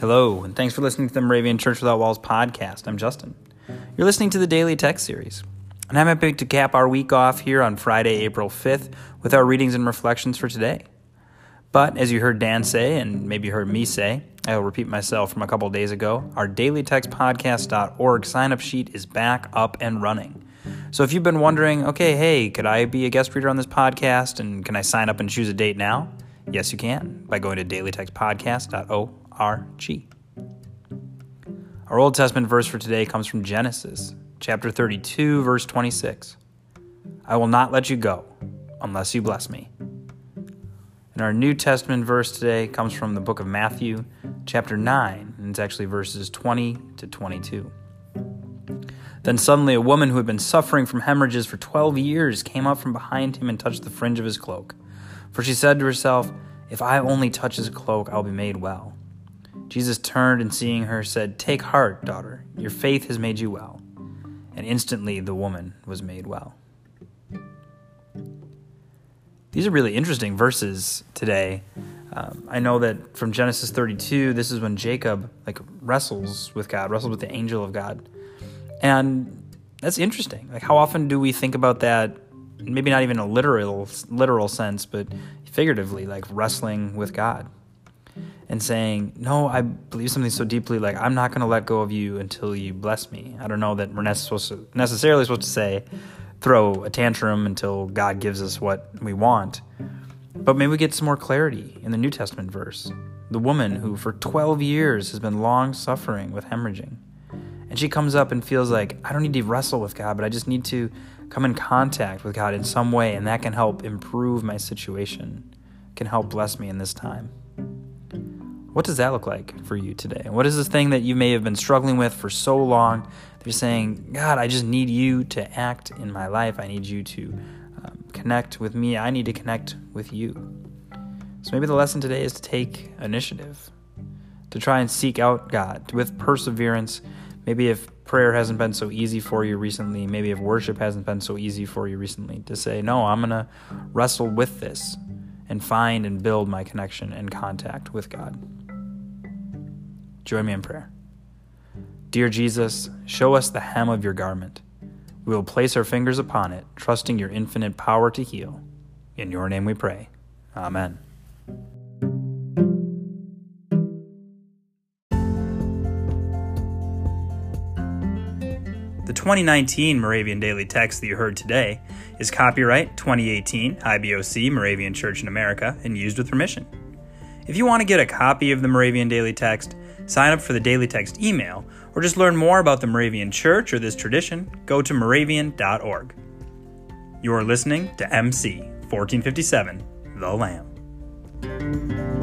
Hello, and thanks for listening to the Moravian Church Without Walls podcast. I'm Justin. You're listening to the Daily Text Series, and I'm happy to cap our week off here on Friday, April 5th, with our readings and reflections for today. But as you heard Dan say, and maybe heard me say, I will repeat myself from a couple days ago, our dailytextpodcast.org sign up sheet is back up and running. So if you've been wondering, okay, hey, could I be a guest reader on this podcast and can I sign up and choose a date now? Yes, you can by going to dailytextpodcast.org. Our Old Testament verse for today comes from Genesis, chapter 32, verse 26. I will not let you go unless you bless me. And our New Testament verse today comes from the book of Matthew, chapter 9, and it's actually verses 20 to 22. Then suddenly a woman who had been suffering from hemorrhages for 12 years came up from behind him and touched the fringe of his cloak. For she said to herself, If I only touch his cloak, I'll be made well. Jesus turned and seeing her said, Take heart, daughter, your faith has made you well. And instantly the woman was made well. These are really interesting verses today. Um, I know that from Genesis 32, this is when Jacob like wrestles with God, wrestles with the angel of God, and that's interesting. Like, how often do we think about that? Maybe not even a literal literal sense, but figuratively, like wrestling with God and saying, No, I believe something so deeply, like, I'm not going to let go of you until you bless me. I don't know that we're necessarily supposed to say, throw a tantrum until God gives us what we want. But maybe we get some more clarity in the New Testament verse. The woman who for 12 years has been long suffering with hemorrhaging. And she comes up and feels like, I don't need to wrestle with God, but I just need to come in contact with God in some way, and that can help improve my situation, can help bless me in this time. What does that look like for you today? What is this thing that you may have been struggling with for so long that you're saying, God, I just need you to act in my life. I need you to um, connect with me. I need to connect with you. So maybe the lesson today is to take initiative, to try and seek out God with perseverance. Maybe if prayer hasn't been so easy for you recently, maybe if worship hasn't been so easy for you recently, to say, No, I'm going to wrestle with this and find and build my connection and contact with God. Join me in prayer. Dear Jesus, show us the hem of your garment. We will place our fingers upon it, trusting your infinite power to heal. In your name we pray. Amen. The 2019 Moravian Daily Text that you heard today is copyright 2018 IBOC Moravian Church in America and used with permission. If you want to get a copy of the Moravian Daily Text, sign up for the Daily Text email, or just learn more about the Moravian Church or this tradition, go to moravian.org. You are listening to MC 1457, The Lamb.